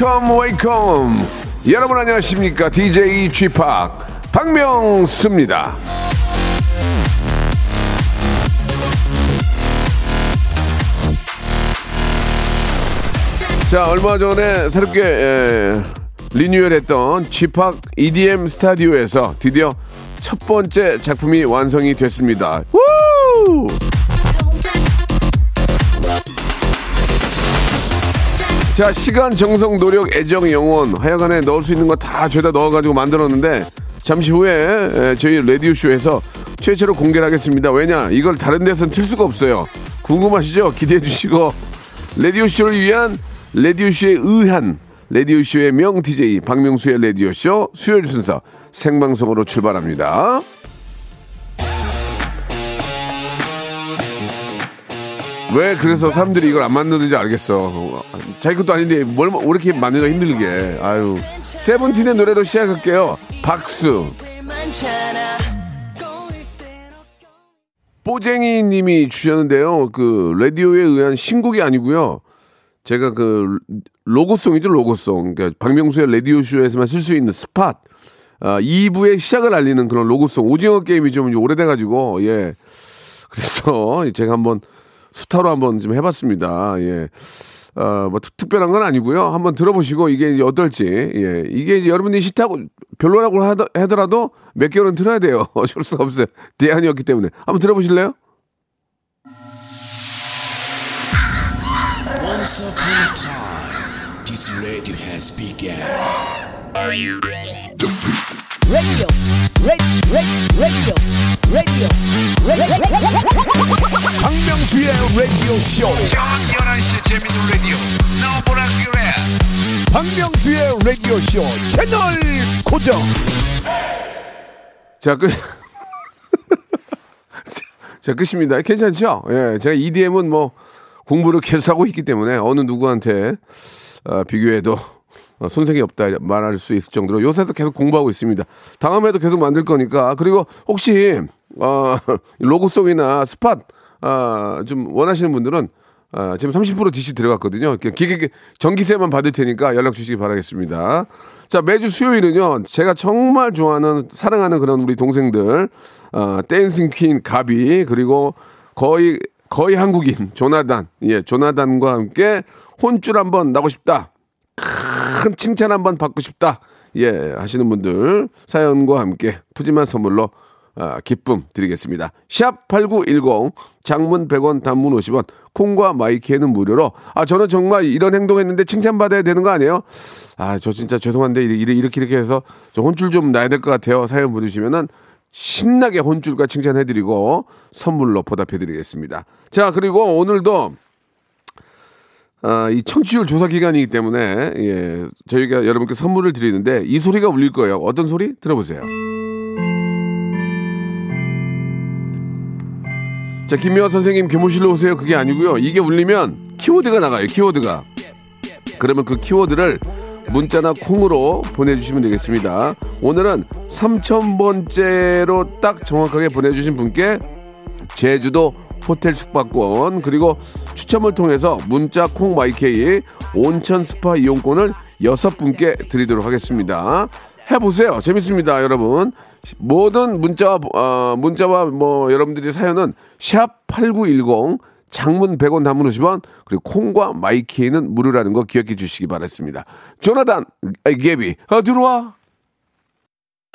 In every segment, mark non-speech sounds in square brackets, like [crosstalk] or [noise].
Welcome, welcome. 여러분 안녕하십니까? DJ p 박명수입니다. 자, 얼마 전에 새롭게 에, 리뉴얼했던 쥐팍 EDM 스타디오에서 드디어 첫 번째 작품이 완성이 됐습니다. 우! 자, 시간, 정성, 노력, 애정, 영혼 하여간에 넣을 수 있는 거 다 죄다 넣어가지고 만들었는데 잠시 후에 에, 저희 라디오 쇼에서 최초로 공개를 하겠습니다. 왜냐? 이걸 다른 데서는 틀 수가 없어요. 궁금하시죠? 기대해 주시고 라디오 쇼를 위한 라디오 쇼에 의한 라디오 쇼의 명 DJ 박명수의 라디오 쇼 수요일 순서 생방송으로 출발합니다. 왜 그래서 사람들이 이걸 안 만드는지 알겠어. 자기 것도 아닌데 뭘왜 이렇게 만드기가 힘들게. 아유. 세븐틴의 노래로 시작할게요. 박수. 뽀쟁이 님이 주셨는데요. 그 라디오에 의한 신곡이 아니고요. 제가 그 로고송이죠, 로고송. 그러니까 박명수의 라디오 쇼에서만 쓸 수 있는 스팟. 아, 2부의 시작을 알리는 그런 로고송. 오징어 게임이 좀 오래돼 가지고 예. 그래서 제가 한번 수타로 한번 좀 해봤습니다. 예. 어, 뭐 특, 별한건 아니고요. 한번 들어보시고 이게 이제 어떨지. 예. 이게 이제 여러분들이 싫다고 별로라고 하더, 하더라도 몇 개월은 들어야 돼요. [laughs] 어쩔 수가 없어요. 대안이었기 때문에. 한번 들어보실래요? Radio radio, radio, radio, radio, radio. 박명수의 라디오 쇼. 저녁 11시 재밌는 라디오. 너보라 그래. 박명수의 라디오 쇼 채널 고정. 자 끝. [laughs] 자 끝입니다. 괜찮죠? 예, 제가 EDM은 뭐 공부를 계속 하고 있기 때문에 어느 누구한테 어, 비교해도 어, 손색이 없다 말할 수 있을 정도로 요새도 계속 공부하고 있습니다. 다음에도 계속 만들 거니까 그리고 혹시 어, [laughs] 로고송이나 스팟 어, 좀 원하시는 분들은 어, 지금 30% DC 들어갔거든요. 기계 전기세만 받을 테니까 연락 주시기 바라겠습니다. 자 매주 수요일은요 제가 정말 좋아하는 사랑하는 그런 우리 동생들 어, 댄싱 퀸 가비 그리고 거의 거의 한국인 조나단 예 조나단과 함께 혼줄 한번 나고 싶다 큰 칭찬 한번 받고 싶다. 예, 하시는 분들 사연과 함께 푸짐한 선물로 아, 기쁨 드리겠습니다. 샵 8910 장문 100원 단문 50원 콩과 마이키에는 무료로 아 저는 정말 이런 행동했는데 칭찬받아야 되는 거 아니에요? 아 저 진짜 죄송한데 이렇게 이렇게 이렇게 해서 저 혼줄 좀 나야 될 것 같아요. 사연 보내주시면은 신나게 혼줄과 칭찬해드리고 선물로 보답해드리겠습니다. 자 그리고 오늘도 아, 이 청취율 조사 기간이기 때문에 예, 저희가 여러분께 선물을 드리는데 이 소리가 울릴 거예요. 어떤 소리? 들어보세요. 자, 김미화 선생님 교무실로 오세요. 그게 아니고요. 이게 울리면 키워드가 나가요. 키워드가. 그러면 그 키워드를 문자나 콩으로 보내주시면 되겠습니다. 오늘은 3,000번째로 딱 정확하게 보내주신 분께 제주도 호텔 숙박권 그리고 추첨을 통해서 문자 콩 마이케이 온천 스파 이용권을 여섯 분께 드리도록 하겠습니다. 해보세요. 재밌습니다, 여러분. 모든 문자와 어, 문자와 뭐 여러분들이 사연은 샵 #8910 장문 100원 단문 50원 그리고 콩과 마이케이는 무료라는 거 기억해 주시기 바랍니다. 조나단 개비 어, 들어와.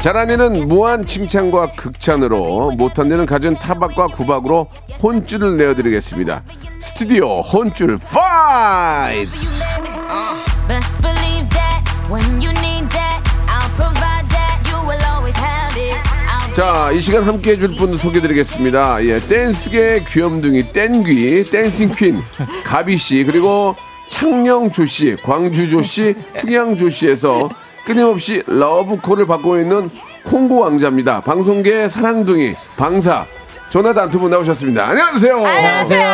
잘한 일은 무한 칭찬과 극찬으로 못한 일은 갖은 타박과 구박으로 혼쭐을 내어드리겠습니다. 스튜디오 혼쭐 fight! 자, 이 시간 함께 해줄 분 소개드리겠습니다. 예, 댄스계 귀염둥이 땡귀, dancing queen, 가비씨, 그리고 창녕조씨, 광주조씨, 풍양조씨에서 끊임없이 러브콜을 받고 있는 콩고 왕자입니다. 방송계 사랑둥이, 방사, 조나단 두 분 나오셨습니다. 안녕하세요. 안녕하세요.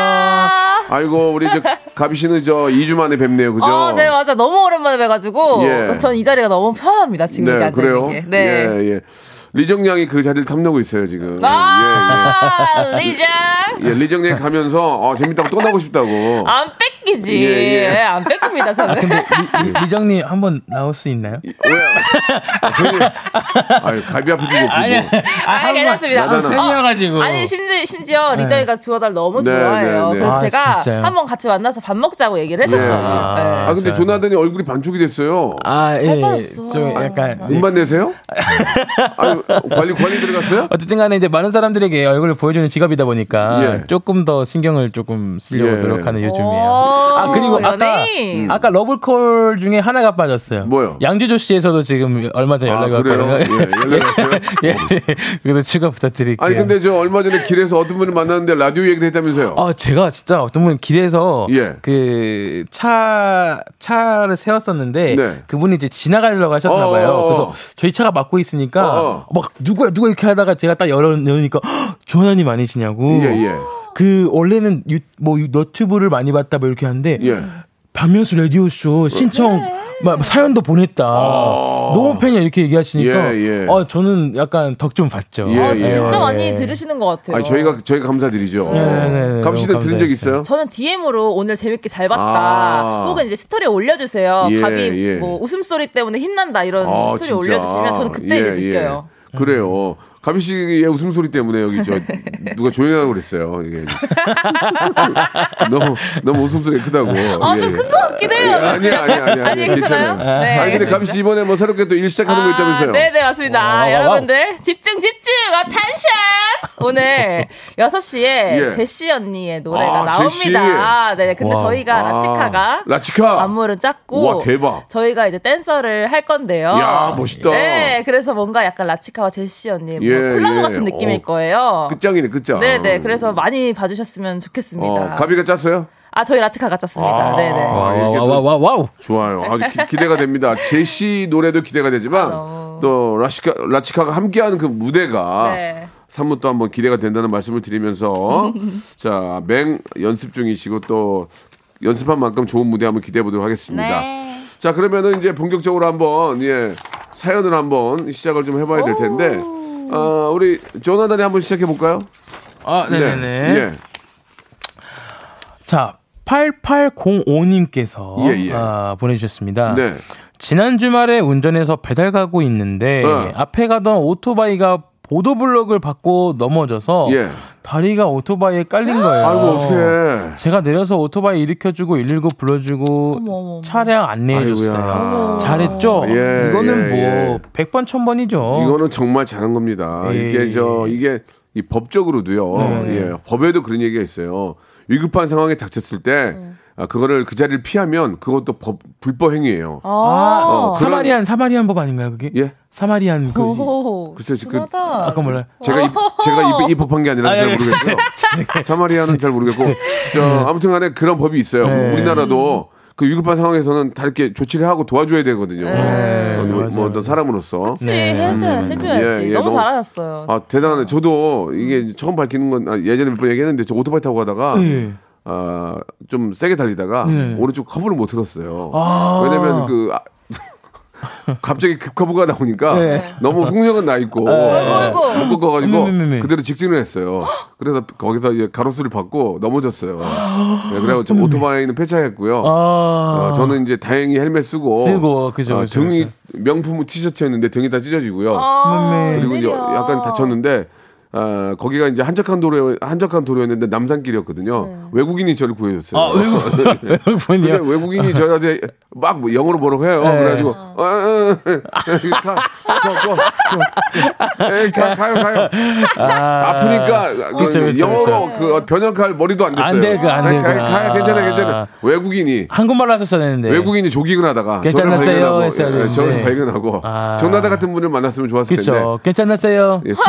아이고, 우리 저 가비 씨는 저 2주 만에 뵙네요. 그죠? 어, 네, 맞아. 너무 오랜만에 뵈가지고. 예. 전이 자리가 너무 편합니다. 지금 네, 그래요? 게. 네. 예, 예. 리정 양이 그 자리를 탐내고 있어요, 지금. 아. 예, 예. 예, 리정 양이 가면서 어, 재밌다고 떠나고 싶다고. 안 뺏기지. 예, 예. 안 뺏깁니다, 저는. 리, 정님 한번 나올 수 있나요? 왜? 아, 아유, 갈비 아프고 고 아니, 아, 괜찮습니다. 팬이어가지고. 아니 심지어, 심지어 리정이가 주어달 너무 네, 좋아해요. 네, 네. 그래서 아, 제가 진짜요? 한번 같이 만나서 밥 먹자고 얘기를 했었어요. 네. 네. 아, 근데 조나단이 얼굴이 반쪽이 됐어요. 아, 예. 좀 약간. 눈만 내세요? 아유, 관리, 관리 들어갔어요? 어쨌든 간에 이제 많은 사람들에게 얼굴을 보여주는 직업이다 보니까 예. 조금 더 신경을 조금 쓰려고 예. 노력하는 요즘이에요. 오, 아, 그리고 아까, 연예인. 아까 러블콜 중에 하나가 빠졌어요. 뭐요? 양주조 씨에서도 지금 얼마 전에 아, 연락이 그래요? 왔거든요. 예, 연락이 [laughs] 왔어요? 예. 그래도 추가 부탁드릴게요. 아니, 근데 저 얼마 전에 길에서 어떤 분을 만났는데 라디오 얘기를 했다면서요? 아, 제가 진짜 어떤 분 길에서 예. 그차 차를 세웠었는데 네. 그분이 이제 지나가려고 하셨나 봐요. 어어어. 그래서 저희 차가 막고 있으니까 어어. 막 누구야 누가 이렇게 하다가 제가 딱 열어 열으니까 조나님 아니시냐고. 예, 예. 그 원래는 유, 뭐 유- 너튜브를 많이 봤다 뭐 이렇게 하는데 예. 박명수 라디오 쇼 신청 막 사연도 보냈다. 너무 팬이야 이렇게 얘기하시니까 아. 예, 예. 어 저는 약간 덕좀 받죠. 예, 아, 예. 진짜 예. 많이 들으시는 것 같아요. 아니, 저희가, 저희가 감사드리죠. 네, 네, 네. 씨는 들은 적. 있어요? 저는 DM으로 오늘 재밌게 잘 봤다. 아. 혹은 이제 스토리에 올려주세요. 예, 가비 예. 뭐 웃음소리 때문에 힘난다 이런 아, 스토리 진짜. 올려주시면 저는 그때 예, 이제 느껴요. 예. 그래요. 가비 씨의 웃음소리 때문에 여기 저 누가 조용하고 그랬어요. 이게 [laughs] 너무 너무 웃음소리 크다고. 아, 좀 큰 것 같긴 해요. 예, 아니야, 아니야, 아니야. 아니, 괜찮아요? 네, 아니 근데 가비 씨 이번에 뭐 새롭게 또 일 시작하는 거 있다면서요? 네네 맞습니다. 와, 와, 와, 여러분들 집중 집중 attention 오늘 [laughs] 6 시에 예. 제시 언니의 노래가 아. 나옵니다. 네 근데 와. 저희가 아, 라치카가 라치카. 안무를 짰고 와, 대박. 저희가 이제 댄서를 할 건데요. 야, 멋있다. 네 그래서 뭔가 약간 라치카와 제시 언니 뭐 예, 콜라보 예. 같은 느낌일 어. 거예요. 끝장이네 끝장. 네네 그래서 많이 봐주셨으면 좋겠습니다. 어, 가비가 짰어요? 아 저희 라치카가 짰습니다. 아. 네네. 아, 와와와와 wow. 좋아요. 아주 기, 대가 됩니다. 제시 노래도 기대가 되지만 어. 또 라치카 라치카가 함께하는 그 무대가 네. 안무 또 한번 기대가 된다는 말씀을 드리면서 [laughs] 자 맹연습 중이시고 또 연습한 만큼 좋은 무대 한번 기대해 보도록 하겠습니다. 네. 자 그러면은 이제 본격적으로 한번 예 사연을 한번 시작을 좀 해봐야 될 텐데 어, 우리 조나단이 한번 시작해 볼까요? 아 네네 네. 예. 자, 8805님께서 예, 예. 아, 보내주셨습니다. 네. 지난 주말에 운전해서 배달 가고 있는데 네. 앞에 가던 오토바이가 보도블록을 받고 넘어져서 예. 다리가 오토바이에 깔린 거예요. 아이고 어떡해. 제가 내려서 오토바이 일으켜주고 119 불러주고 어머, 어머. 차량 안내해줬어요. 잘했죠? 예, 이거는 예, 뭐 100번 1000번이죠. 이거는 정말 잘한 겁니다. 예, 이게 저 예. 이게 이 법적으로도요. 네. 예, 법에도 그런 얘기가 있어요. 위급한 상황에 닥쳤을 때 아, 그거를 그 자리를 피하면 그것도 법 불법 행위예요. 아, 어, 그런- 사마리안 사마리안 법 아닌가요, 그게? 예? 사마리안 그 오, 글쎄요, 그- 순하다. 아까 몰라요. 제가 입, 제가 입, 입법한 게 아니라 아, 잘 예. 모르겠어요. 사마리아는 잘 모르겠고 저 아무튼간에 그런 법이 있어요. 네. 우리나라도 그 위급한 상황에서는 다 이렇게 조치를 하고 도와줘야 되거든요. 네, 어, 뭐, 맞아요. 뭐 어떤 사람으로서. 그치 네. 해줘, 음, 해줘야지. 예, 예, 너무 너무- 잘하셨어요. 아 대단하네. 저도 이게 처음 밝히는 건 아, 예전에 몇 번 얘기했는데 저 오토바이 타고 가다가 예. 아, 좀 세게 달리다가 네. 오른쪽 커브를 못 틀었어요. 아. 왜냐면 그 아, 갑자기 급커브가 나오니까 네. 너무 속력은 나 있고. 못 꺾어가지고 음, 음, 음. 그대로 직진을 했어요. 그래서 거기서 이제 가로수를 받고 넘어졌어요. 네, 그래가지고 저 오토바이는 폐차했고요. 아. 어, 저는 이제 다행히 헬멧 쓰고, 쓰고, 그죠, 어, 등이 그죠. 명품 티셔츠였는데 등이 다 찢어지고요. 아, 그리고 이제. 약간 다쳤는데 아, 거기가 이제 한적한 도로 한적한 도로였는데 남산길이었거든요. 외국인이 저를 구해줬어요. 아, 외국? 외국인이 저한테 막 뭐 영어로 뭐라고 해요. 네. 그래가지고 어, 어, 어, 가, 가, 가, 가, 에이, 가, 가요, 가요. 아, 프니까 그쵸, 그쵸, 영어로 그 번역할 머리도 안 됐어요. 안 돼, 그, 안 돼, 가, 그. 가, 괜찮아, 괜찮아. 아. 외국인이 한국말로 하셨어야 되는데. 외국인이 조깅을 하다가 괜찮았어요 저를 발견하고, 했어야 예, 되는데. 저를 발견하고 아. 조나다 같은 분을 만났으면 좋았을 텐데. 그쵸. 괜찮았어요. 예, 순,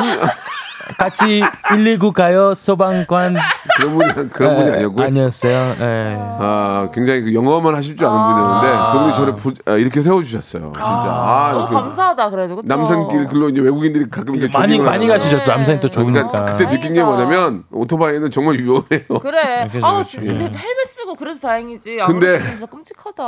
같이 119 가요, 소방관. 그런 분이 그런 분이 예, 아니었고. 아니었어요. 예. 아, 굉장히 그 영어만 하실 줄 아는 분이었는데 그분이 저를 부, 아, 이렇게 세워주셨어요. 진짜. 아, 너무 그 감사하다 그래도 그쵸? 남산길 글로 이제 외국인들이 가끔 이제 많이, 많이. 가시죠. 또 남산이 또 좋으니까. 그러니까 그때 느낀 게. 뭐냐면 오토바이는 정말 유용해요. [laughs] 그래. 그죠, 아, 근데 헬멧 쓰고 그래서 다행이지. 안 근데- 진짜 끔찍하다.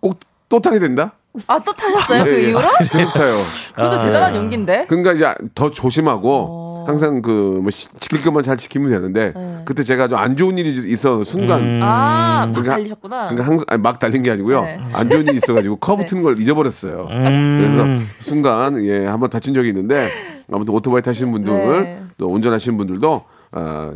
꼭 또 타게 된다? 아, 또 타셨어요? 그 예, 예. 이후로? 또 타요. 그것도 대단한 용기인데. 그러니까 이제 더 조심하고 어. 항상 그 뭐 지킬 것만 잘 지키면 되는데 네. 그때 제가 좀 안 좋은 일이 있어 순간 아, 막 그러니까- 달리셨구나. 그러니까 항상 아니, 막 달린 게 아니고요. 네. 안 좋은 일이 있어가지고 커브 네. 트는 걸 잊어버렸어요. 음. 그래서 순간 예 한번 다친 적이 있는데 아무튼 오토바이 타시는 분들 네. 또 운전하시는 분들도 아,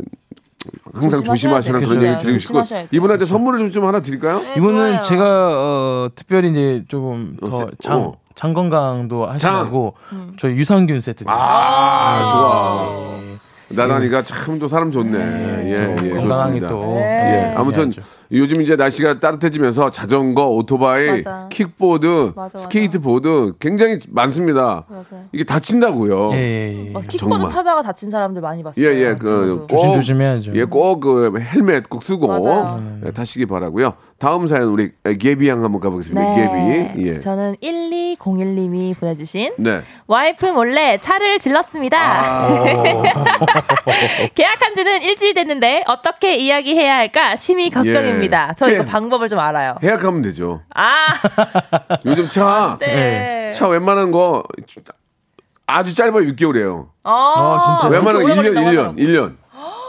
항상 조심하셔야 조심하시라는 돼요. 그런 얘기 그죠. 드리고 싶고 조심하셔야 돼요. 이분한테 선물을 좀, 좀 하나 드릴까요? 네, 이분은 좋아요. 제가 어, 특별히 이제 조금 어, 더 세- 장, 어. 장 건강도 하시라고 음. 저희 유산균 세트 드렸어요. 아, 좋아. 나단이가 참 또 사람 좋네. 예, 예, 건강하게 좋습니다. 또. 네. 예, 아무튼 요즘 이제 날씨가 따뜻해지면서 자전거, 오토바이, 맞아. 킥보드, 맞아. 스케이트보드 굉장히 많습니다. 맞아요. 이게 다친다고요. 예, 예, 예. 막 킥보드 정말. 타다가 다친 사람들 많이 봤어요. 예, 예, 그. 꼭, 조심 조심해야죠. 예, 꼭 그 헬멧 꼭 쓰고 맞아요. 예, 타시기 바라고요. 다음 사연 우리 개비 양 한번 가보겠습니다. 네. 개비. 예. 저는 1201님이 보내주신 네. 와이프 몰래 차를 질렀습니다. [laughs] 계약한 지는 일주일 됐는데 어떻게 이야기해야 할까 심히 걱정입니다. 예. 저 이거 예. 방법을 좀 알아요. 해약하면 되죠. 아, [laughs] 요즘 차, 네. 차 웬만한 거 아주 짧아요. 6개월이에요. 아, 진짜. 웬만한 거 그렇게 오래 1년, 걸린다고 1년, 1년.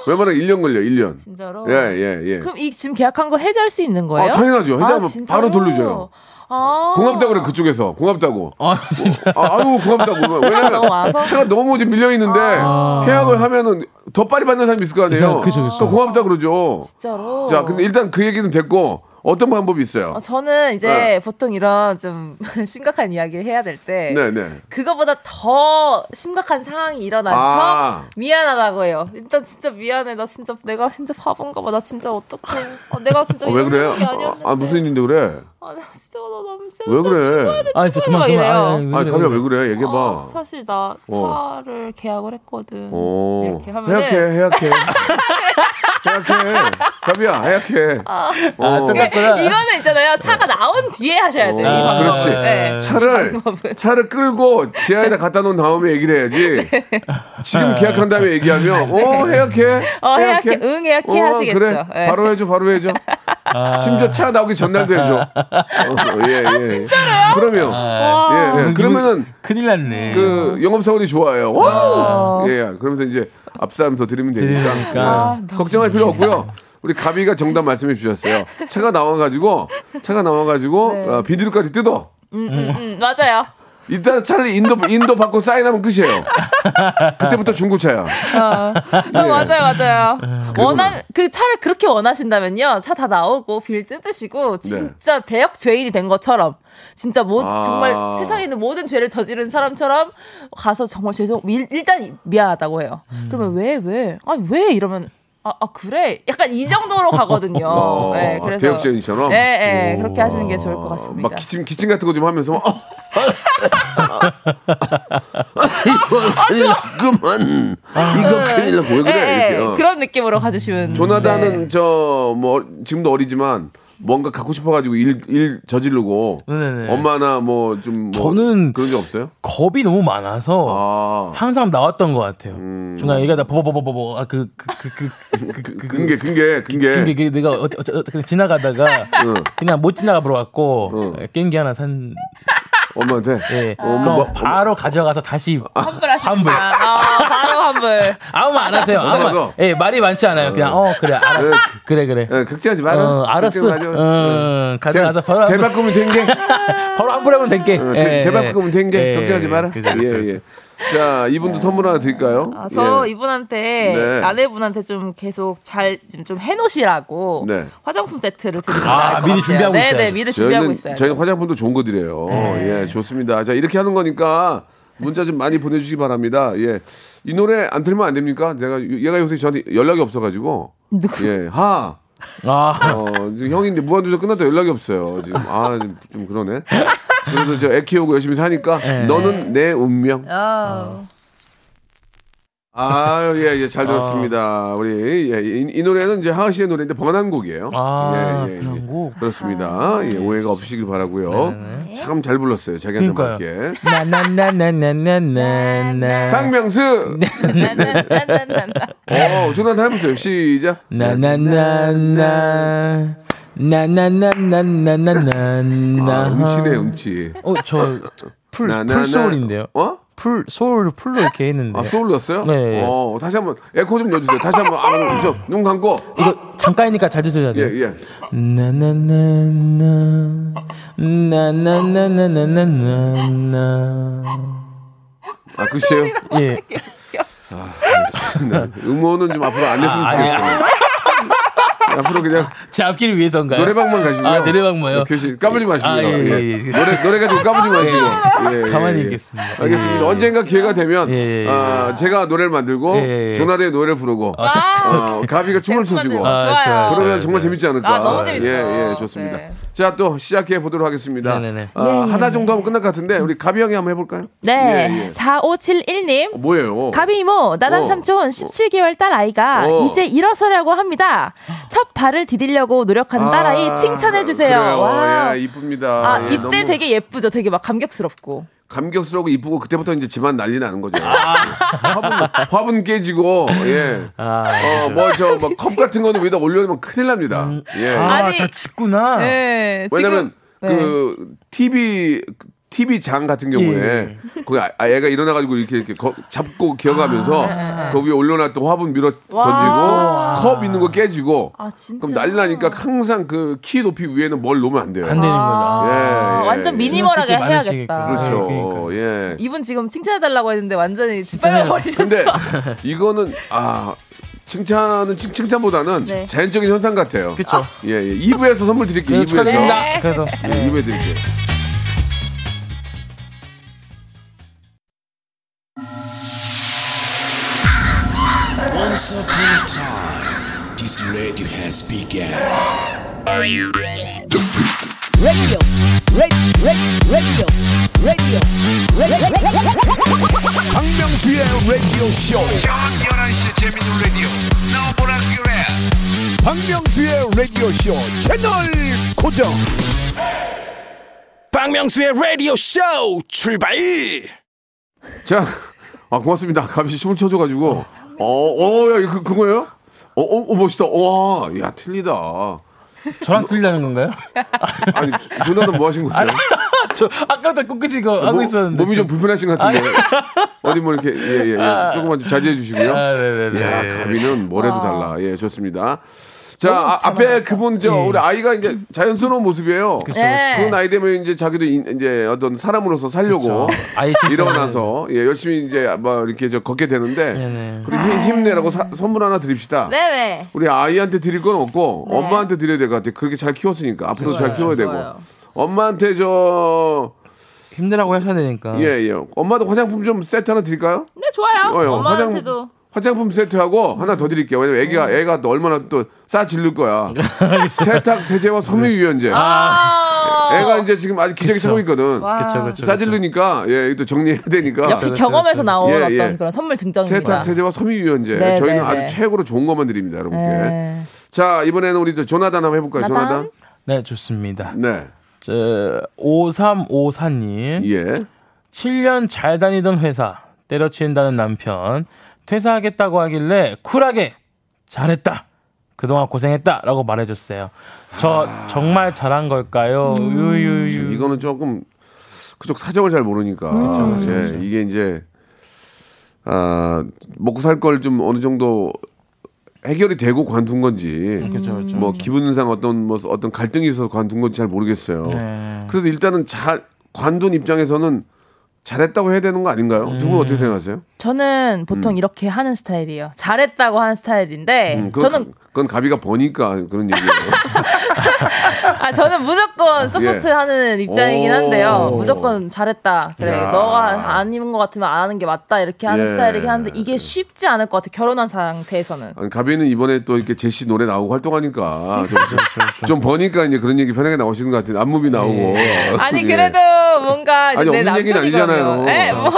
웬만한 거 1년 걸려, 1년. 진짜로? 예, 예, 예. 그럼 이 지금 계약한 거 해지할 수 있는 거예요? 아, 당연하죠. 해지하면 진짜로? 바로 돌려줘요. 아. 고맙다고 그래, 그쪽에서. 고맙다고. 아, 진짜. 아, 아유, 고맙다고. [laughs] 왜냐면? 차가 너무 지금 밀려 있는데 해약을 하면은 더 빨리 받는 사람이 있을 거 아니에요. 그죠, 그죠. 또 고맙다 그러죠. 진짜로. 자, 근데 일단 그 얘기는 됐고 어떤 방법이 있어요? 어, 저는 이제 네. 보통 이런 좀 [laughs] 심각한 이야기를 해야 될때 네, 네. 그거보다 더 심각한 상황이 일어난 아. 척 미안하다고 해요. 일단 진짜 미안해. 나 진짜 내가 진짜 바본가 봐. 나 진짜 어떡해. 아, 내가 진짜 어, 왜 이런 그래? 게 아니었는데. 아, 아, 무슨 일인데 그래? 아, 나 진짜 나 남자 왜 그래? 아, 진짜 그만, 막 그만. 이래요. 아, 아, 가비야 왜 그래? 얘기해봐. 아, 사실 나 어. 차를 계약을 했거든. 어. 이렇게 하면은 해약해, 해약해. 해약해. 가비야, 해약해. 아, 어. 똑같구나. 이거는 있잖아요. 차가 나온 뒤에 하셔야 돼요. 이 어, 방법은. 그렇지. 네. 차를 방법은. 차를 끌고 지하에다 갖다 놓은 다음에 얘기를 해야지. 지금 계약한 다음에 얘기하면 어 해약해. 어, 해약해. 응, 해약해 하시겠죠. 그래. 예. 바로 해줘, 바로 해줘. 심지어 차 나오기 전날도 해줘. 어, 예, 예. 진짜로요? 그러면 예, 예. 그러면은 큰일 났네. 그 영업 사원이 좋아해요. wow! 예, 예. 그러면서 이제 옵션 더 드리면 되니까. 드리니까. 예. 걱정할 필요 없고요. 우리 가비가 정답 말씀해 주셨어요. 차가 나와가지고 차가 나와가지고 네. 어, 비닐까지 뜯어. 음, 맞아요. 일단 차라리 인도 인도 받고 사인하면 끝이에요. 그때부터 중고차야. 어, 맞아요, 맞아요. 원한 그 차를 그렇게 원하신다면요, 차 다 나오고 빌 뜯으시고 진짜 대역 죄인이 된 것처럼 진짜 뭐 아. 정말 세상에 있는 모든 죄를 저지른 사람처럼 가서 정말 죄송 미- 일단 미안하다고 해요. 그러면 왜 왜? 아 왜 이러면. 아, 아, 그래? 약간 이 정도로 가거든요. [laughs] 어, 네, 그래서. 대역죄인처럼? 네, 네, 그렇게 하시는 게 좋을 것 같습니다. 막 기침 기침 같은 거 좀 하면서 어. [laughs] [laughs] 이거 큰일 났구만. 이거 큰일 났고 왜 그래? 네, 이렇게. 어. 그런 느낌으로 가주시면. 조나단은 네. 저뭐 지금도 어리지만 뭔가 갖고 싶어가지고 일, 일 저지르고 네네. 엄마나 뭐좀 저는 그런 게 없어요? 겁이 너무 많아서 아 항상 나왔던 것 같아요. 중간에 얘기하다 버버버버버 아그그그그그 근게 근게 근게 근데 그 내가 어, 어, 어, 지나가다가 그냥 못 지나가 버려갖고 게임기 하나 산 엄마한테 예. 어, 그거 뭐, 바로 가져가서 다시 환불하십니다. 환불. 아, 바로 환불. 아무 말 안 하세요. 아무. 말. 예, 말이 많지 않아요. 그냥 어 그래 알아. 예. 그래 그래. 예, 극지하지 마라. 어 알았어. 어 가져가서 바로 대박 꾸면 된 게. 바로 환불하면 될게. 어, 대- 대박 꾸면 된 게. 걱정하지 마라. 그죠, 그죠, 예. 예. 자, 이분도 선물 하나 드릴까요? 아, 저 예. 이분한테 네. 아내분한테 좀 계속 잘좀 해놓으시라고 네. 화장품 세트를 드리면 아, 미리 같아요. 준비하고 네, 있어야죠. 네, 미리 준비하고 저희는 있어요. 저희는 화장품도 좋은 거 드려요. 네. 예, 좋습니다. 자, 이렇게 하는 거니까 문자 좀 많이 보내주시기 바랍니다. 예, 이 노래 안 틀면 안 됩니까? 내가 얘가 요새 저한테 연락이 없어가지고 예, 하. 아, 어, 이제 무한도전 끝났다 연락이 없어요. 지금 아, 좀, 좀 그러네. 그래도 저 애 키우고 열심히 사니까 네. 너는 내 운명. 어. 아, 예, 예, 잘 들었습니다. 우리 예, 이, 이 노래는 이제 하하 씨의 노래인데 번안곡이에요. 아, 예, 예, 예. 곡. 그렇습니다. 예, 오해가 없으시길 바라고요. 참 잘 불렀어요. 자기한테. 맞게. 나나나나나나나. 박명수. 나나나나나나. 어, 전화 해보세요. 시작. 나나나나. 나나나나나나나. 아, 음치네, 음치. 어, 저 full, 나나나. full soul인데요. 어? full, soul, full로 이렇게 했는데. 아, 소울 넣었어요? 네. 어, 다시 한번 에코 좀 넣어주세요. 다시 한 번. 아, 좀, 눈 감고. 이거 잠깐이니까 잘 드셔야 예, 돼요. 예. 나나나나. 나나나나나나나. 아, 끝이에요? 예. 알겠습니다. 음원은 좀 앞으로 안 냈으면 아, 좋겠어요. 앞으로 그냥 [laughs] 제 앞길을 위해서인가요? 노래방만 가시고요. 아, 노래방만요? 교실 까불지 마시고요. 아, 예, 예, 예. 노래 노래 가지고 까불지 마시고. 예, 예, 가만히 예. 있겠습니다. 알겠습니다. 예. 언젠가 기회가 되면 예, 예, 예. 아, 제가 노래를 만들고 예, 예. 조나대의 노래를 부르고 아, 어, 가비가 춤을 춰주고. 아, 좋아요. 좋아요. 그러면 정말 재밌지 않을까. 아, 너무 재밌죠. 예, 예, 좋습니다. 네. 자, 또 시작해 보도록 하겠습니다. 네네네. 아, 하나 정도 하면 끝날 것 같은데 우리 가비 형이 한번 해볼까요? 네, 예, 예. 4571님. 어, 뭐예요? 가비 이모, 나란 어. 삼촌 17개월 딸 아이가 어. 이제 일어서려고 합니다. 첫 발을 디디려고 노력하는 딸아이 칭찬해 주세요. 아. 와. 예, 이쁩니다. 아, 예, 이때 너무 되게 예쁘죠. 되게 막 감격스럽고. 감격스러우고 이쁘고 그때부터 이제 집안 난리 나는 거죠. 아. 화분, 화분 깨지고 예. 아, 어, 뭐, 저, 뭐, 컵 같은 거는 위에다 올려놓으면 큰일 납니다. 예. 아, 아니, 다 짓구나. 네, 왜냐면, 지금, 그, TV, TV 장 같은 경우에, 예. 거기 아, 애가 일어나가지고 이렇게, 이렇게 거- 잡고 기어가면서, 아. 그 위에 올려놨던 화분 밀어 와. 던지고, 컵 있는 거 깨지고, 아. 그럼 난리 나니까 항상 그 키 높이 위에는 뭘 놓으면 안 돼요. 안 되는 거죠. 아, 예, 아, 예. 완전 예. 미니멀하게 해야겠다. 많으시겠구나. 그렇죠. 네, 그러니까요. 예. 이분 지금 칭찬해달라고 했는데 완전히 짓밟아 버리셨어. 근데 이거는 아 칭찬은 칭, 칭찬보다는 네. 자연적인 현상 같아요. 그쵸. 예, 예. 2부에서 선물 드릴게요. 네, 2부에서. 축하드립니다. 그래도. 예, 2부에 드릴게요. Radio has begun. radio, radio, radio, radio, 박명수의 라디오 쇼. 저녁 11시 재밌는 라디오 너보라 그래 박명수의 라디오 쇼 채널 고정. 박명수의 라디오 쇼 출발. 자, 아 고맙습니다. 감시 춤을 춰줘가지고. 어, 어, 야, 그, 그거예요? 어, 어, 어, 멋있다. 와, 야, 틀리다. 저랑 틀리다는 건가요? [laughs] 아니, 조나는 뭐 하신 거예요? [laughs] 저 아까부터 꿋꿋이 이거 하고 몸- 있었는데. 몸이 좀. 불편하신 것 같은데. 어디 뭐 이렇게, 예, 예, 예. 조금만 좀 자제해 주시고요. 아, 네네네. 야, 가비는 뭐래도 달라. 예, 좋습니다. 자, 아, 앞에 그분, 저, 우리 아이가 이제 자연스러운 모습이에요. 그 네. 나이 되면 이제 자기도 인- 이제 어떤 사람으로서 살려고 아이 칭찬 일어나서 예, 열심히 이제 뭐 이렇게 저 걷게 되는데 네네. 그리고 힘- 힘내라고 사- 선물 하나 드립시다. 네네. 우리 아이한테 드릴 건 없고 네. 엄마한테 드려야 될 것 같아요. 그렇게 잘 키웠으니까 앞으로 잘 키워야 되고 좋아요. 엄마한테 저 힘내라고 하셔야 되니까. 예, 예. 엄마도 화장품 좀 세트 하나 드릴까요? 네, 좋아요. 어, 예. 엄마한테도. 화장품 세트하고 하나 더 드릴게요. 왜냐면 애가 애가 또 얼마나 또 싸 질릴 거야. [laughs] 세탁 세제와 섬유 유연제. 아, 애가 이제 지금 아직 기저귀. 차고 있거든. 와. 그쵸, 그쵸. 싸 질르니까 예, 또 정리해야 되니까. 역시 경험에서. 나온 예, 어떤 예. 그런 선물 증정입니다. 세탁 세제와 섬유 유연제. 네, 저희는 네, 아주 네. 최고로 좋은 것만 드립니다, 여러분께. 네. 자, 이번에는 우리 저 조나단 한번 해 볼까요? 나단? 조나단? 네, 좋습니다. 네. 저 5354님. 예. 7년 잘 다니던 회사 때려치운다는 남편 퇴사하겠다고 하길래 쿨하게 잘했다. 그동안 고생했다 라고 말해줬어요. 저 정말 잘한 걸까요? 유유유. 이거는 조금 그쪽 사정을 잘 모르니까 그렇죠, 예, 이게 이제 아 먹고 살 걸 좀 어느 정도 해결이 되고 관둔 건지 그렇죠, 그렇죠. 뭐 기분상 어떤 뭐 어떤 갈등이 있어서 관둔 건지 잘 모르겠어요. 네. 그래도 일단은 잘 관둔 입장에서는 잘했다고 해야 되는 거 아닌가요? 두분 어떻게 생각하세요? 저는 보통 이렇게 하는 스타일이에요. 잘했다고 하는 스타일인데 음, 그건, 저는 그건 가비가 버니까 그런 얘기예요. [laughs] 아 저는 무조건 서포트하는 입장이긴 오. 한데요. 무조건 잘했다. 그래 야. 너가 안 입은 것 같으면 안 하는 게 맞다 이렇게 하는 예. 스타일이긴 한데 이게 쉽지 않을 것 같아. 결혼한 상태에서는. 아니, 가비는 이번에 또 이렇게 제시 노래 나오고 활동하니까 [laughs] 좀, 좀 버니까 이제 그런 얘기 편하게 나오시는 것 같은데 안무비 나오고. 아니 [laughs] 예. 그래도 뭔가 아니, 내 없는 얘기는 아니잖아요. 에, 뭐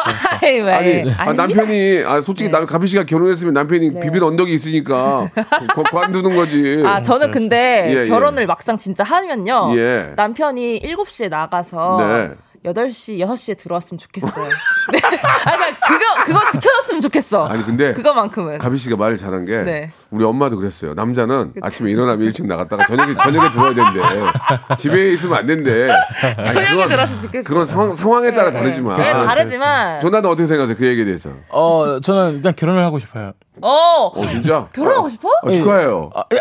아니 왜? 아니, 아, 아닙니다. 남편이 아 솔직히 남 가비 씨가 결혼했으면 남편이 비빌 언덕이 있으니까 거- 관두는 거지. 아, 저는 근데 예, 예. 결혼을 막상 진짜 하면요. 예. 남편이 7시에 나가서 네. 8시, 6시에 들어왔으면 좋겠어요. [laughs] 네. 아, 그러니까 그거, 그거 지켜 줬으면 좋겠어. 아니 근데 그거만큼은. 가비 씨가 말을 잘한 게 네. 우리 엄마도 그랬어요. 남자는 아침에 일어나면 일찍 나갔다가 저녁에 저녁에 들어야 된대. 집에 있으면 안 된대. 아니, 저녁에 들어왔으면 좋겠어요. 그런 상황 상황에 따라 네, 다르지만. 네, 다르지만. 조나는 어떻게 생각하세요? 그 얘기에 대해서. 어, 저는 일단 결혼을 하고 싶어요. 어, 어 진짜? 결혼하고 싶어? 아, 축하해요. 아, 아니,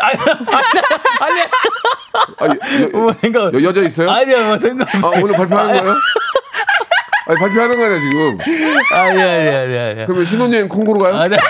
아니, 아니, 아니, 여, 뭐, 그러니까, 여, 여자 있어요? 아니요, 뭐, 된 거. 아, 오늘 발표하는 거예요? 아니, 발표하는 거냐, 지금. 아니, 아니, 아니, 아니. 그러면 신혼여행 콩고로 가요? 아, 네. [laughs]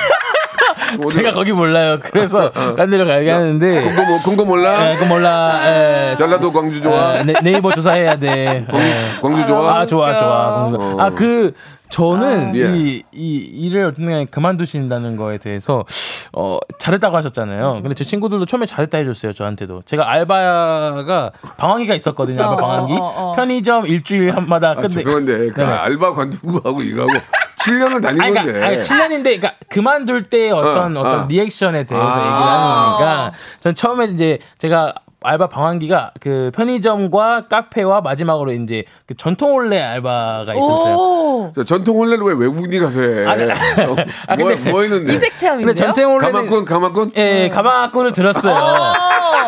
제가 거기 몰라요. 그래서 딴 데로 가게 하는데. 콩고, 뭐, 콩고 몰라? 예, 그 몰라. 예. 전라도 광주 좋아? 예, 네, 네이버 조사해야 돼. 예. 광주 좋아? 아, 좋아, 좋아. 어. 아, 그, 저는 예. 이, 이 일을 어떤 게 그만두신다는 거에 대해서, 어, 잘했다고 하셨잖아요. 근데 제 친구들도 처음에 잘했다 해줬어요, 저한테도. 제가 알바가 방황기가 있었거든요, 알바 어, 방황기. 어, 어, 어. 편의점 일주일 한마다 아, 끝내. 죄송한데, 그 네. 알바 관두고 하고 이거하고 7년을 다닌 아니, 건데. 그러니까, 아니, 7년인데, 그러니까 그만둘 때 어떤 어, 어, 떤 어. 리액션에 대해서 아. 얘기를 하는 거니까, 전 처음에 이제 제가 알바 방황기가 그 편의점과 카페와 마지막으로 이제 그 전통 올레 알바가 있었어요. 저 전통 혼례를 왜 외국인이 가서 해? 아니, 어, [laughs] 아, 뭐, 근데- 뭐 했는데? 이색 체험인데요? 근데 전통 올레는 가마꾼, 가마꾼? 예, 가마꾼을 들었어요.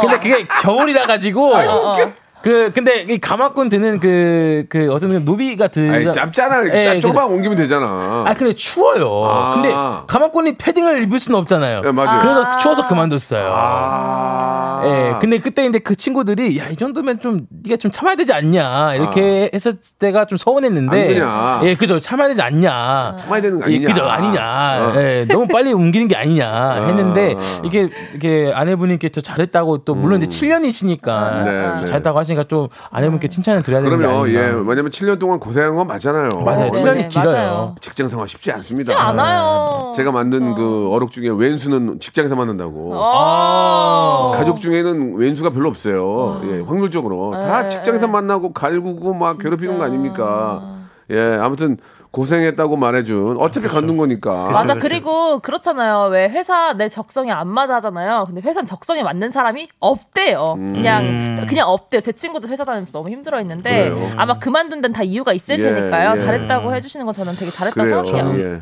근데 그게 겨울이라 가지고 그 근데 이 가마꾼 드는 그그 어떤 그 노비가 드 아니, 짧잖아. 이렇게 예, 조금만 옮기면 되잖아. 아 근데 추워요. 아. 근데 가마꾼이 패딩을 입을 수는 없잖아요. 예, 맞아요. 그래서 추워서 그만뒀어요. 아. 예, 근데 그때 이제 그 친구들이 야 이 정도면 좀 네가 좀 참아야 되지 않냐 이렇게 했을 때가 좀 서운했는데. 예, 그죠 참아야 되지 않냐. 참아야 되는 거 예, 아니냐. 그죠 아니냐. 어. 예, 너무 빨리 옮기는 게 아니냐 했는데 어. 이게 이게 아내분이 이렇게 더 잘했다고 또 물론 이제 7년이시니까 네, 네. 잘했다고 하 시니까 좀 아내분께 칭찬을 드려야 되는 게 그럼요. 예. 아닌가. 왜냐면 7년 동안 고생한 건 맞잖아요. 맞아요. 네, 7년이 네, 길어요. 맞아요. 직장 생활 쉽지 않습니다. 쉽지 않아요. 제가 만든 그 어록 중에 왼수는 직장에서 만난다고. 어. 가족 중에는 왼수가 별로 없어요. 예, 확률적으로 다 네, 직장에서 네. 만나고 갈구고 막 괴롭히는 거 아닙니까? 예, 아무튼 고생했다고 말해준 어차피 간둔 거니까. 맞아. 그리고 그렇잖아요. 왜 회사 내 적성에 안 맞아 하잖아요. 근데 회사는 적성에 맞는 사람이 없대요. 음. 그냥 그냥 없대요. 제 친구도 회사 다니면서 너무 힘들어 했는데 그래요. 아마 그만둔 데는 다 이유가 있을 예, 테니까요. 예. 잘했다고 해 주시는 건 저는 되게 잘했다고 그래요. 생각해요. 예.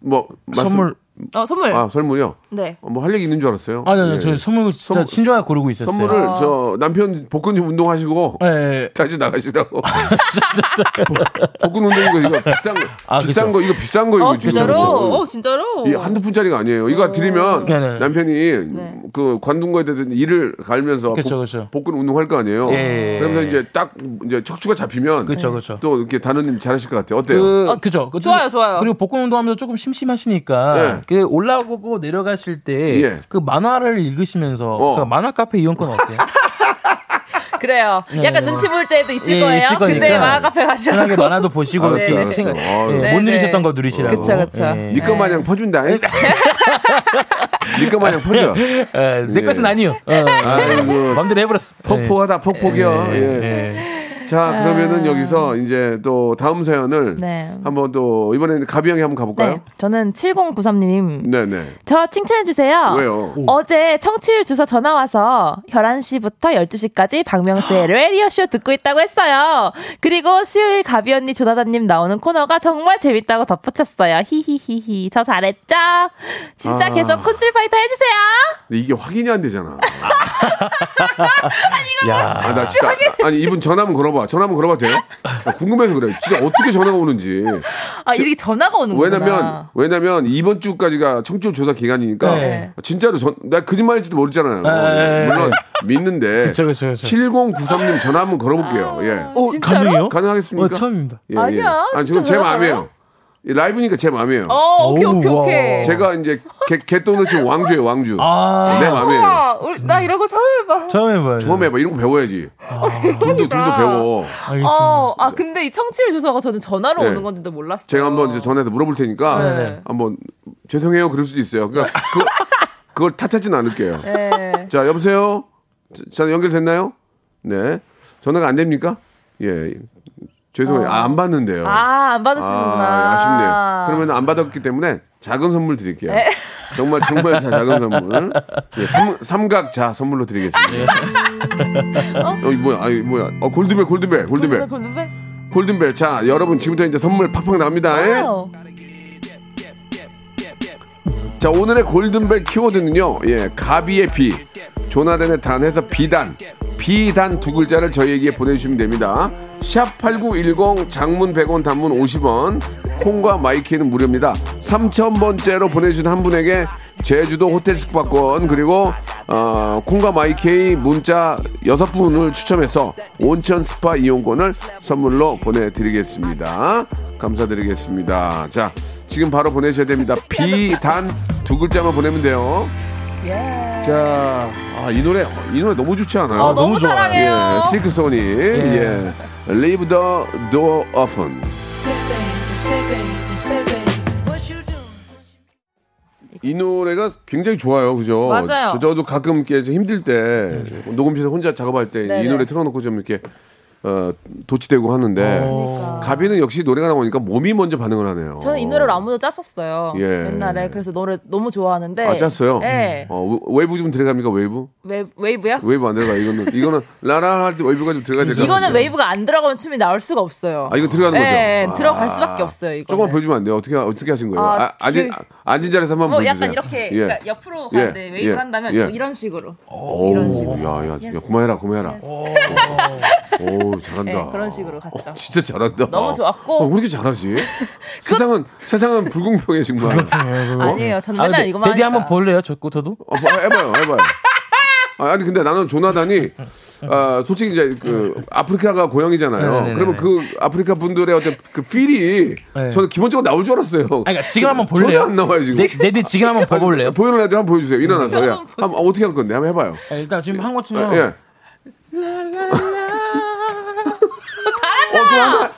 뭐 말씀- 선물 어, 선물. 아 선물요? 네. 뭐할 얘기 있는 줄 알았어요. 아니, 아니, 예. 저 선물 진짜 선물- 신중하게 고르고 있었어요. 선물을 저 남편 복근 좀 운동하시고 예, 예. 다시 나가시라고. [laughs] 복근 운동 이거 이거 비싼 거 아, 비싼 그쵸. 거 이거 비싼 거 이거 어, 진짜로? 진짜. 어, 진짜로? 이 한두 푼짜리가 아니에요. 이거 드리면 네네. 남편이 네. 그 관둔 거에 대해서 이를 갈면서 그쵸, 복, 그쵸. 복근 운동할 거 아니에요. 예. 그러면서 이제 딱 이제 척추가 잡히면 그쵸, 그쵸. 또 이렇게 단원님 잘하실 것 같아요. 어때요? 그, 그죠. 그 좋아요, 좋아요. 그리고 복근 운동하면서 조금 심심하시니까 예. 그 올라오고 내려가실 때그 예. 만화를 읽으시면서 어. 그 만화 카페 이용권 어때요? [laughs] 그래요. 약간 눈치 볼 때도 있을 예, 거예요. 있을. 근데 만화 카페 가시라고. 만화도 보시고 알았어, 이렇게 알았어. 어, 예, 네, 못 네. 누리셨던 거 누리시라고. 그쵸, 그쵸. 예. 니꺼 마냥 퍼준다. [laughs] 니꺼 마냥 퍼져. 예, 내 예. 것은 아니요. 어, 아이고. 마음대로 해버렸어. 폭포하다 폭폭이요. 예, 예. 예. 자 그러면은 여기서 이제 또 다음 사연을 네. 한번 또 이번에는 가비 형이 한번 가볼까요? 네. 저는 7093님. 네네. 저 칭찬해주세요. 왜요? 어제 청취율 주소 전화 와서 11시부터 12시까지 박명수의 라디오쇼 듣고 있다고 했어요. 그리고 수요일 가비 언니 조나단님 나오는 코너가 정말 재밌다고 덧붙였어요. 히히히히. 저 잘했죠? 진짜 아. 계속 콘줄 파이터 해주세요. 근데 이게 확인이 안 되잖아. [laughs] 야. 아, 나 진짜. 아니, 이분 전화 한번 걸어봐. 전화 한번 걸어봐도 돼요? 나 궁금해서 그래. 진짜 어떻게 전화가 오는지. 아 이렇게 전화가 오는구나. 왜냐면, 왜냐면 이번 주까지가 청취율 조사 기간이니까. 네. 진짜로 전, 나 거짓말일지도 모르잖아요. 네. 물론 믿는데. [laughs] 그쵸, 그쵸, 그쵸. 7093님 전화 한번 걸어볼게요. 예. 어? 가능해요? 가능하겠습니까? 어, 처음입니다. 예, 아니야, 아니, 진짜 지금 제 마음이에요. 이 라이브니까 제 마음이에요. 어 오케이 오케이 오, 오케이. 와. 제가 이제 개, 개돈을 치면 왕주예요, 왕주. 아. 내 마음이에요. 우와, 나 이런 거 처음 해봐. 처음 해봐요. 처음 해봐. 이런 거 배워야지. 둘도, 둘도 배워. 알겠습니다. 어, 아 근데 이 청취율 조사가 저는 전화로 네. 오는 건지도 몰랐어요. 제가 한번 이제 전화해서 물어볼 테니까 네. 한번 죄송해요 그럴 수도 있어요. 그러니까 그, 그걸 탓하지는 않을게요. 네. 자 여보세요. 자 연결됐나요? 네. 전화가 안 됩니까? 예. 죄송해요. 아, 안 받는데요. 아, 안 받으시는구나. 아, 아쉽네요. 그러면 안 받았기 때문에 작은 선물 드릴게요. 네. 정말 정말 작은 선물. 예, 삼, 삼각자 선물로 드리겠습니다. 어? 이 뭐야? 아이 뭐야? 어 골드벨 골드벨 골드벨 골든벨? 골든벨. 자 여러분 지금부터 이제 선물 팍팍 나옵니다. 예? wow. 자 오늘의 골든벨 키워드는요 예 가비의 비 조나단의 단에서 비단 비단 두 글자를 저희에게 보내주시면 됩니다. 샵 8910 장문 100원 단문 50원. 콩과 마이케이는 무료입니다. 3000번째로 보내주신 한 분에게 제주도 호텔 숙박권 그리고 어, 콩과 마이케이 문자 여섯 분을 추첨해서 온천 스파 이용권을 선물로 보내드리겠습니다. 감사드리겠습니다. 자 지금 바로 보내셔야 됩니다. 비단 두 글자만 보내면 돼요. 자, 아, 이 노래, 이 노래 너무 좋지 않아요? 아, 너무 너무 좋아요. 사랑해요. 예, 실크 소니, 예. Leave the door open. 이 노래가 굉장히 좋아요, 그죠? 맞아요. 저, 저도 가끔 이렇게 좀 힘들 때 녹음실에 혼자 작업할 때 이. 노래 틀어놓고 좀 이렇게 어, 도치되고 하는데 그러니까. 가비는 역시 노래가 나오니까 몸이 먼저 반응을 하네요. 저는 이 노래를 안무도 짰었어요. 예. 옛날에 그래서 노래 너무 좋아하는데. 아 짰어요? 네. 어, 웨이브 좀 들어갑니까 웨이브? 웨, 웨이브야? 웨이브 안 들어가. 이거는 이거는 라라 할 때 웨이브가 좀 들어가야 될것 이거는 같아요. 웨이브가 안 들어가면 춤이 나올 수가 없어요. 아 이거 들어가는 거죠? 네, 아. 들어갈 수밖에 없어요. 이거. 조금만 보여주면 안 돼요? 어떻게 어떻게 하신 거예요? 아, 아, 앉은 그- 앉은 자리에서 한번 뭐 보여주세요. 약간 이렇게 예. 그러니까 옆으로 예, 가는데 예, 한다면 예. 뭐 이런 식으로. 오, 이런 식으로. 야, 야, 야. 그만해라, 그만해라. 오, 잘한다. 네, 그런 식으로 갔죠. 어, 진짜 잘한다. 너무 좋았고. 어, 왜 이렇게 잘하지? [laughs] 세상은 세상은 불공평해 정말. [laughs] 아니에요. 저는 아, 맨날 이거만 하니까. 한번 볼래요? 저 저도? 어, 뭐, 해봐요, 해봐요. 아, 아니 근데 나는 조나단이 아, 솔직히 이제 그 아프리카가 고향이잖아요. 네네네네. 그러면 그 아프리카 분들의 어떤 그 필이 네. 저는 기본적으로 나올 줄 알았어요. 아, 그러니까 지금 한번 볼래요? 전혀 안 나와요 지금. 네, 데디 지금 한번 봐볼래요? 보이는 애들 한번 보여주세요. 일어나서. 야, 한번 어떻게 할 건데? 한번 해봐요. 아, 일단 지금 한 것처럼 예. 어, 좋아하네.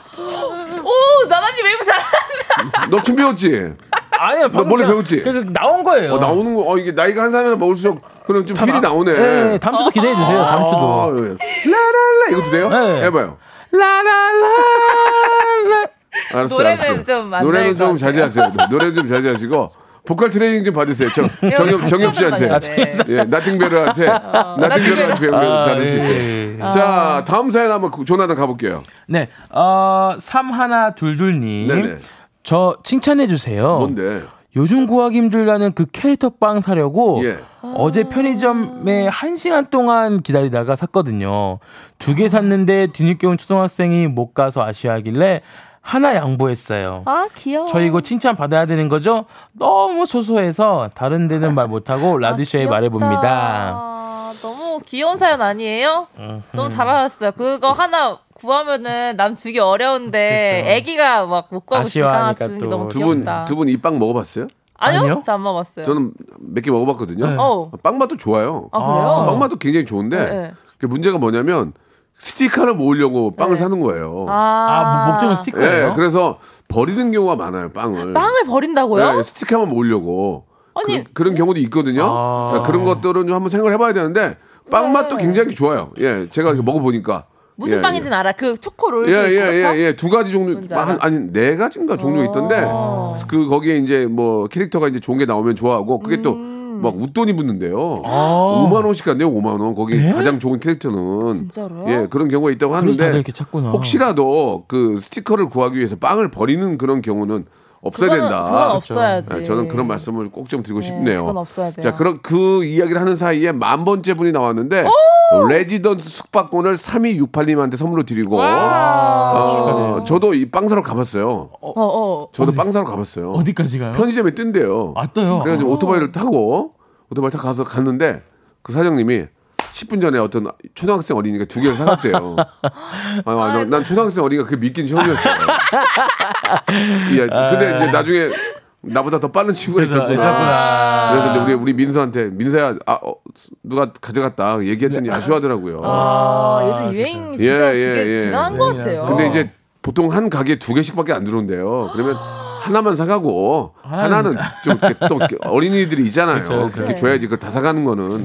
오, 나나님 웨이브 잘한다. 너춤 배웠지? 아니요, 너 멀리 그냥- 배웠지? 그, 그 나온 거예요. 어, 나오는 거, 어, 이게 나이가 한 살이나 먹을수록 그런 좀 feel이 나오네. 네, 다음 주도 기대해 주세요. 다음 아, 주도. 예. 라라라 이것도 돼요? 네. 해봐요. 라라라라. 알았어, 노래는 알았어. 좀안 노래는 좀. 자제하세요. 노래는 좀 자제하시고 보컬 트레이닝 좀 받으세요. 정, 정엽, 정엽 씨한테. 아, 네. 예, 나팅베르한테 나팅베르한테 배우면 아, 잘할 수 예. 있어요. 자, 다음 사연 한번 그 조나단 가볼게요. 네, 어, 삼하나둘둘님. 네네. 저 칭찬해 주세요. 뭔데? 요즘 구하기 힘들다는 그 캐릭터 빵 사려고 예. 어제 편의점에 한 시간 동안 기다리다가 샀거든요. 두 개 샀는데 뒤늦게 온 초등학생이 못 가서 아쉬워하길래 하나 양보했어요. 아, 귀여워. 저 이거 칭찬 받아야 되는 거죠? 너무 소소해서 다른 데는 말 못하고 [laughs] 라디쇼에 아, 말해봅니다. 너무 귀여운 사연 아니에요? 너무 잘하셨어요. 그거 하나 구하면은 남 주기 어려운데 그쵸. 애기가 막 못 구하고 주는 게 또. 너무 두 분, 귀엽다. 두분 이 빵 먹어봤어요? 아니요? 아니요? 저 안 먹었어요. 저는 몇 개 먹어봤거든요. 네. 빵 맛도 좋아요. 아, 그래요? 빵 맛도 굉장히 좋은데 네, 네. 그 문제가 뭐냐면 스티커를 모으려고 빵을 네. 사는 거예요. 아, 뭐 목적은 예, 스티커예요? 그래서 버리는 경우가 많아요, 빵을. 빵을 버린다고요? 예, 스티커만 모으려고. 아니. 그, 런 경우도 있거든요. 아. 자, 그런 것들은 좀 한번 생각을 해봐야 되는데 빵 맛도 굉장히 좋아요. 예, 제가 이렇게 먹어보니까. 무슨 예, 빵인지는 알아. 그 초코롤. 예, 도 있고, 예, 그쵸? 예, 예, 두 가지 종류, 한, 알아. 아니, 네 가지인가 종류가 있던데, 어. 그, 거기에 이제 뭐, 캐릭터가 이제 좋은 게 나오면 좋아하고, 그게 또, 음. 막 웃돈이 붙는데요. 아. 5만 원씩 간대요, 5만 원. 거기 가장 좋은 캐릭터는. 진짜로요? 예, 그런 경우가 있다고 하는데, 이렇게 찾구나. 혹시라도 그 스티커를 구하기 위해서 빵을 버리는 그런 경우는 없어야 그거는- 된다. 그건 없어야지. 네, 저는 그런 말씀을 꼭 좀 드리고 네, 싶네요. 그건 없어야 돼요. 자, 그런 그 이야기를 하는 사이에 만 번째 분이 나왔는데 레지던스 숙박권을 3268님한테 선물로 드리고 어, 저도 이 빵 사러 가봤어요. 어, 어. 저도 빵 사러 가봤어요. 어디까지 가요? 편의점에 뜬대요. 아, 떠요? 그래가지고 오토바이를 타고 오토바이 타고 가서 갔는데 그 사장님이 10분 전에 어떤 초등학생 어린이가 두 개를 사갔대요. 아, 난, 난 초등학생 어린이가 그게 믿긴 처음이었어요. 예, [laughs] 근데 이제 나중에 나보다 더 빠른 친구가 그래서 있었구나. 있었구나. 그래서 이제 우리 우리 민서한테 민서야 아, 어, 누가 가져갔다 얘기했더니 아쉬워하더라고요. 아, 요즘 유행 진짜 예, 예, 그게 예. 대단한 것 같아요. 근데 이제 보통 한 가게에 두 개씩밖에 안 들어온대요. 그러면 하나만 사가고 하나는 좀 또 어린이들이 있잖아요. 그렇죠, 그렇죠. 그렇게 줘야지 그걸 다 사가는 거는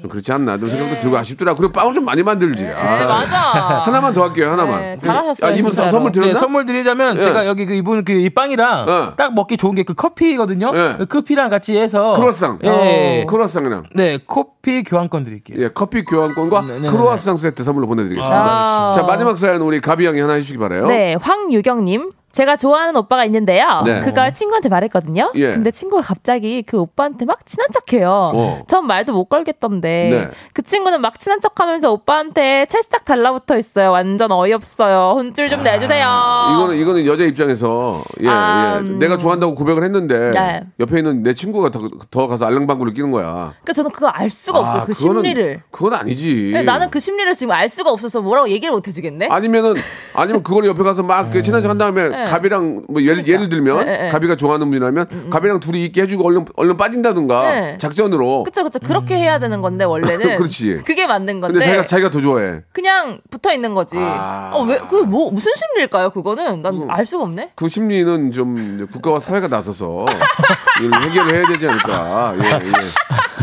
좀 그렇지 않나 그런 생각도 들고 아쉽더라. 그리고 빵을 좀 많이 만들지. 아, 네, 맞아. 하나만 더 할게요. 하나만. 네, 잘하셨어요, 아, 이분 진짜로. 선물 드렸나? 네, 선물 드리자면 예. 제가 여기 그 이분 그 이 빵이랑 어. 딱 먹기 좋은 게 그 커피거든요. 예. 그 커피랑 같이 해서 크로아상. 예. 크로아상이랑. 네, 커피 교환권 드릴게요. 예, 커피 교환권과 네, 네, 네. 크로아상 세트 선물로 보내드리겠습니다. 아. 자 마지막 사연 우리 가비 양이 하나 해주시기 바래요. 네, 황유경님. 제가 좋아하는 오빠가 있는데요. 네. 그걸 친구한테 말했거든요. 예. 근데 친구가 갑자기 그 오빠한테 막 친한 척해요. 어. 전 말도 못 걸겠던데. 네. 그 친구는 막 친한 척하면서 오빠한테 찰싹 달라붙어 있어요. 완전 어이없어요. 혼쭐 좀 내주세요. 이거는 이거는 여자 입장에서 예, 아, 예. 음. 내가 좋아한다고 고백을 했는데 네. 옆에 있는 내 친구가 더, 더 가서 알랑방구를 끼는 거야. 그러니까 저는 그거 알 수가 없어요. 아, 그 그거는- 심리를. 그건 아니지. 나는 그 심리를 지금 알 수가 없어서 뭐라고 얘기를 못 해주겠네. 아니면은 아니면 그걸 옆에 가서 막그 친한 척한 다음에 네. 가비랑 뭐 예를 예를 들면 네, 네. 가비가 좋아하는 분이라면 가비랑 둘이 있게 해주고 얼른 얼른 빠진다든가 네. 작전으로. 그쵸 그쵸 그렇게 해야 되는 건데 원래는 [laughs] 그렇지. 그게 맞는 건데 근데 자기가 자기가 더 좋아해. 그냥 붙어 있는 거지. 아. 어, 왜, 그 뭐, 무슨 심리일까요, 그거는? 난 알 수가 없네. 그 심리는 좀 국가와 사회가 나서서 [laughs] 해결을 해야 되지 않을까. 예,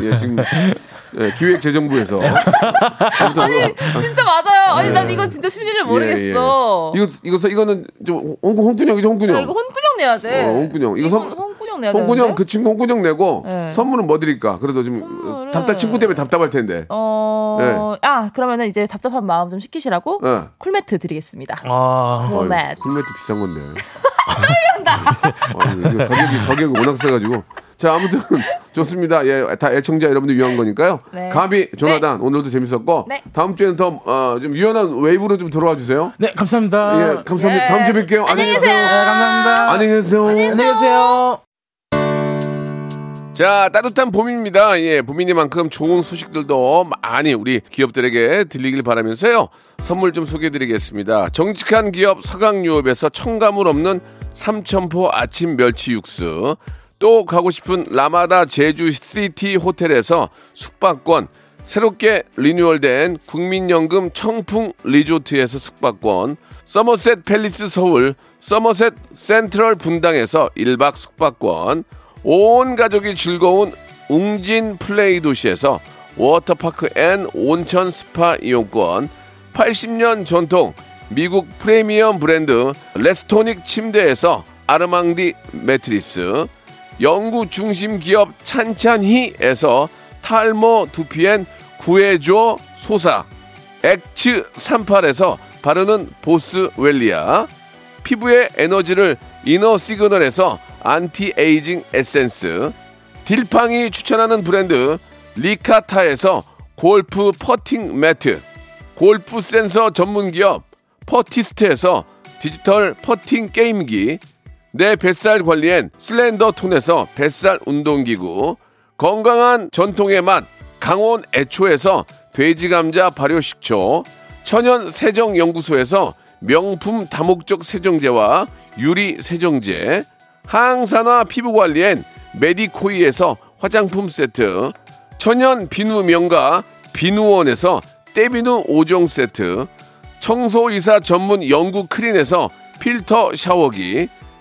예. 예, 지금 예, 기획재정부에서. 아무튼 아니, 뭐- 진짜 맞아요. 아니, 예. 난 이건 진짜 심리를 예, 모르겠어. 예. 이거 이거 이거는 좀 홍, 홍군형이죠 홍군형. 야, 이거 혼꾸녕 내야 돼. 어, 홍군형. 이거 선- 혼꾸녕 내야 홍군형 되는데. 그 친구 홍군형 내고 네. 선물은 뭐 드릴까? 그래도 지금 선물은- 답답 친구 때문에 답답할 텐데. 어, 아, 그러면은 이제 답답한 마음 좀 식히시라고 네. 쿨매트 드리겠습니다. 아, 쿨매트. 쿨매트 비싼 건데. [laughs] 아유, 이거 가격이 가격이 워낙 세가지고. 자 아무튼 [laughs] 좋습니다. 예, 다 애청자 여러분들 위한 거니까요. 네. 가비 조나단 오늘도 재밌었고 네. 다음 주에는 더 어, 좀 유연한 웨이브로 좀 돌아와 주세요. 네, 감사합니다. 예, 감사합니다. 예. 다음 주에 뵐게요. 안녕히 계세요. 네, 감사합니다. 안녕히 계세요. 안녕히 계세요. 자, 따뜻한 봄입니다. 예, 봄이니만큼 좋은 소식들도 많이 우리 기업들에게 들리길 바라면서요. 선물 좀 소개해 드리겠습니다. 정직한 기업 서강유업에서 첨가물 없는 삼천포 아침 멸치 육수. 또 가고 싶은 라마다 제주 시티 호텔에서 숙박권. 새롭게 리뉴얼된 국민연금 청풍 리조트에서 숙박권. 서머셋 팰리스 서울, 서머셋 센트럴 분당에서 1박 숙박권. 온 가족이 즐거운 웅진 플레이 도시에서 워터파크 앤 온천 스파 이용권 80년 전통 미국 프리미엄 브랜드 레스토닉 침대에서 아르망디 매트리스 연구 중심 기업 찬찬히에서 탈모 두피엔 구해줘 소사 엑츠 38에서 바르는 보스 웰리아 피부의 에너지를 이너 시그널에서 안티에이징 에센스 딜팡이 추천하는 브랜드 리카타에서 골프 퍼팅 매트 골프 센서 전문 기업 퍼티스트에서 디지털 퍼팅 게임기 내 뱃살 관리엔 슬렌더 톤에서 뱃살 운동기구 건강한 전통의 맛 강원 애초에서 돼지 감자 발효 식초 천연 세정 연구소에서 명품 다목적 세정제와 유리 세정제 항산화 피부 관리엔 메디코이에서 화장품 세트 천연 비누 명가 비누원에서 때비누 5종 세트 청소이사 전문 영구 크린에서 필터 샤워기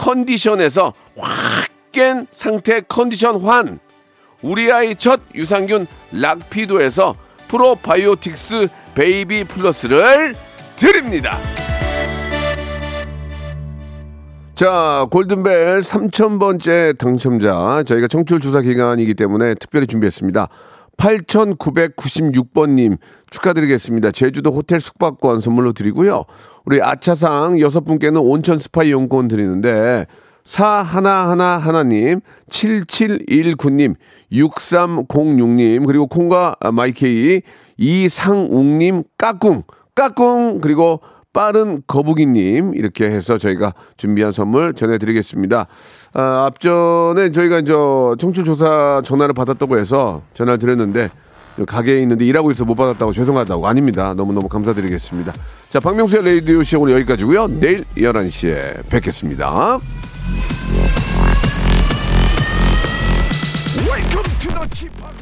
컨디션에서 확 깬 상태 컨디션 환 우리 아이 첫 유산균 락피도에서 프로바이오틱스 베이비 플러스를 드립니다. 자, 골든벨 3000번째 당첨자. 저희가 청취율 조사 기간이기 때문에 특별히 준비했습니다. 8996번님 축하드리겠습니다. 제주도 호텔 숙박권 선물로 드리고요. 우리 아차상 여섯 분께는 온천 스파 이용권 드리는데 사하나하나 하나님, 7719님, 6306님, 그리고 콩과 마이케이, 이상웅님, 까꿍, 까꿍, 그리고 빠른 거북이님, 이렇게 해서 저희가 준비한 선물 전해드리겠습니다. 아, 앞전에 저희가 저 청출조사 전화를 받았다고 해서 전화를 드렸는데, 가게에 있는데 일하고 있어 못 받았다고 죄송하다고 아닙니다. 너무너무 감사드리겠습니다. 자, 박명수의 레이디오 시 오늘 여기까지고요. 내일 11시에 뵙겠습니다. Welcome to the Chip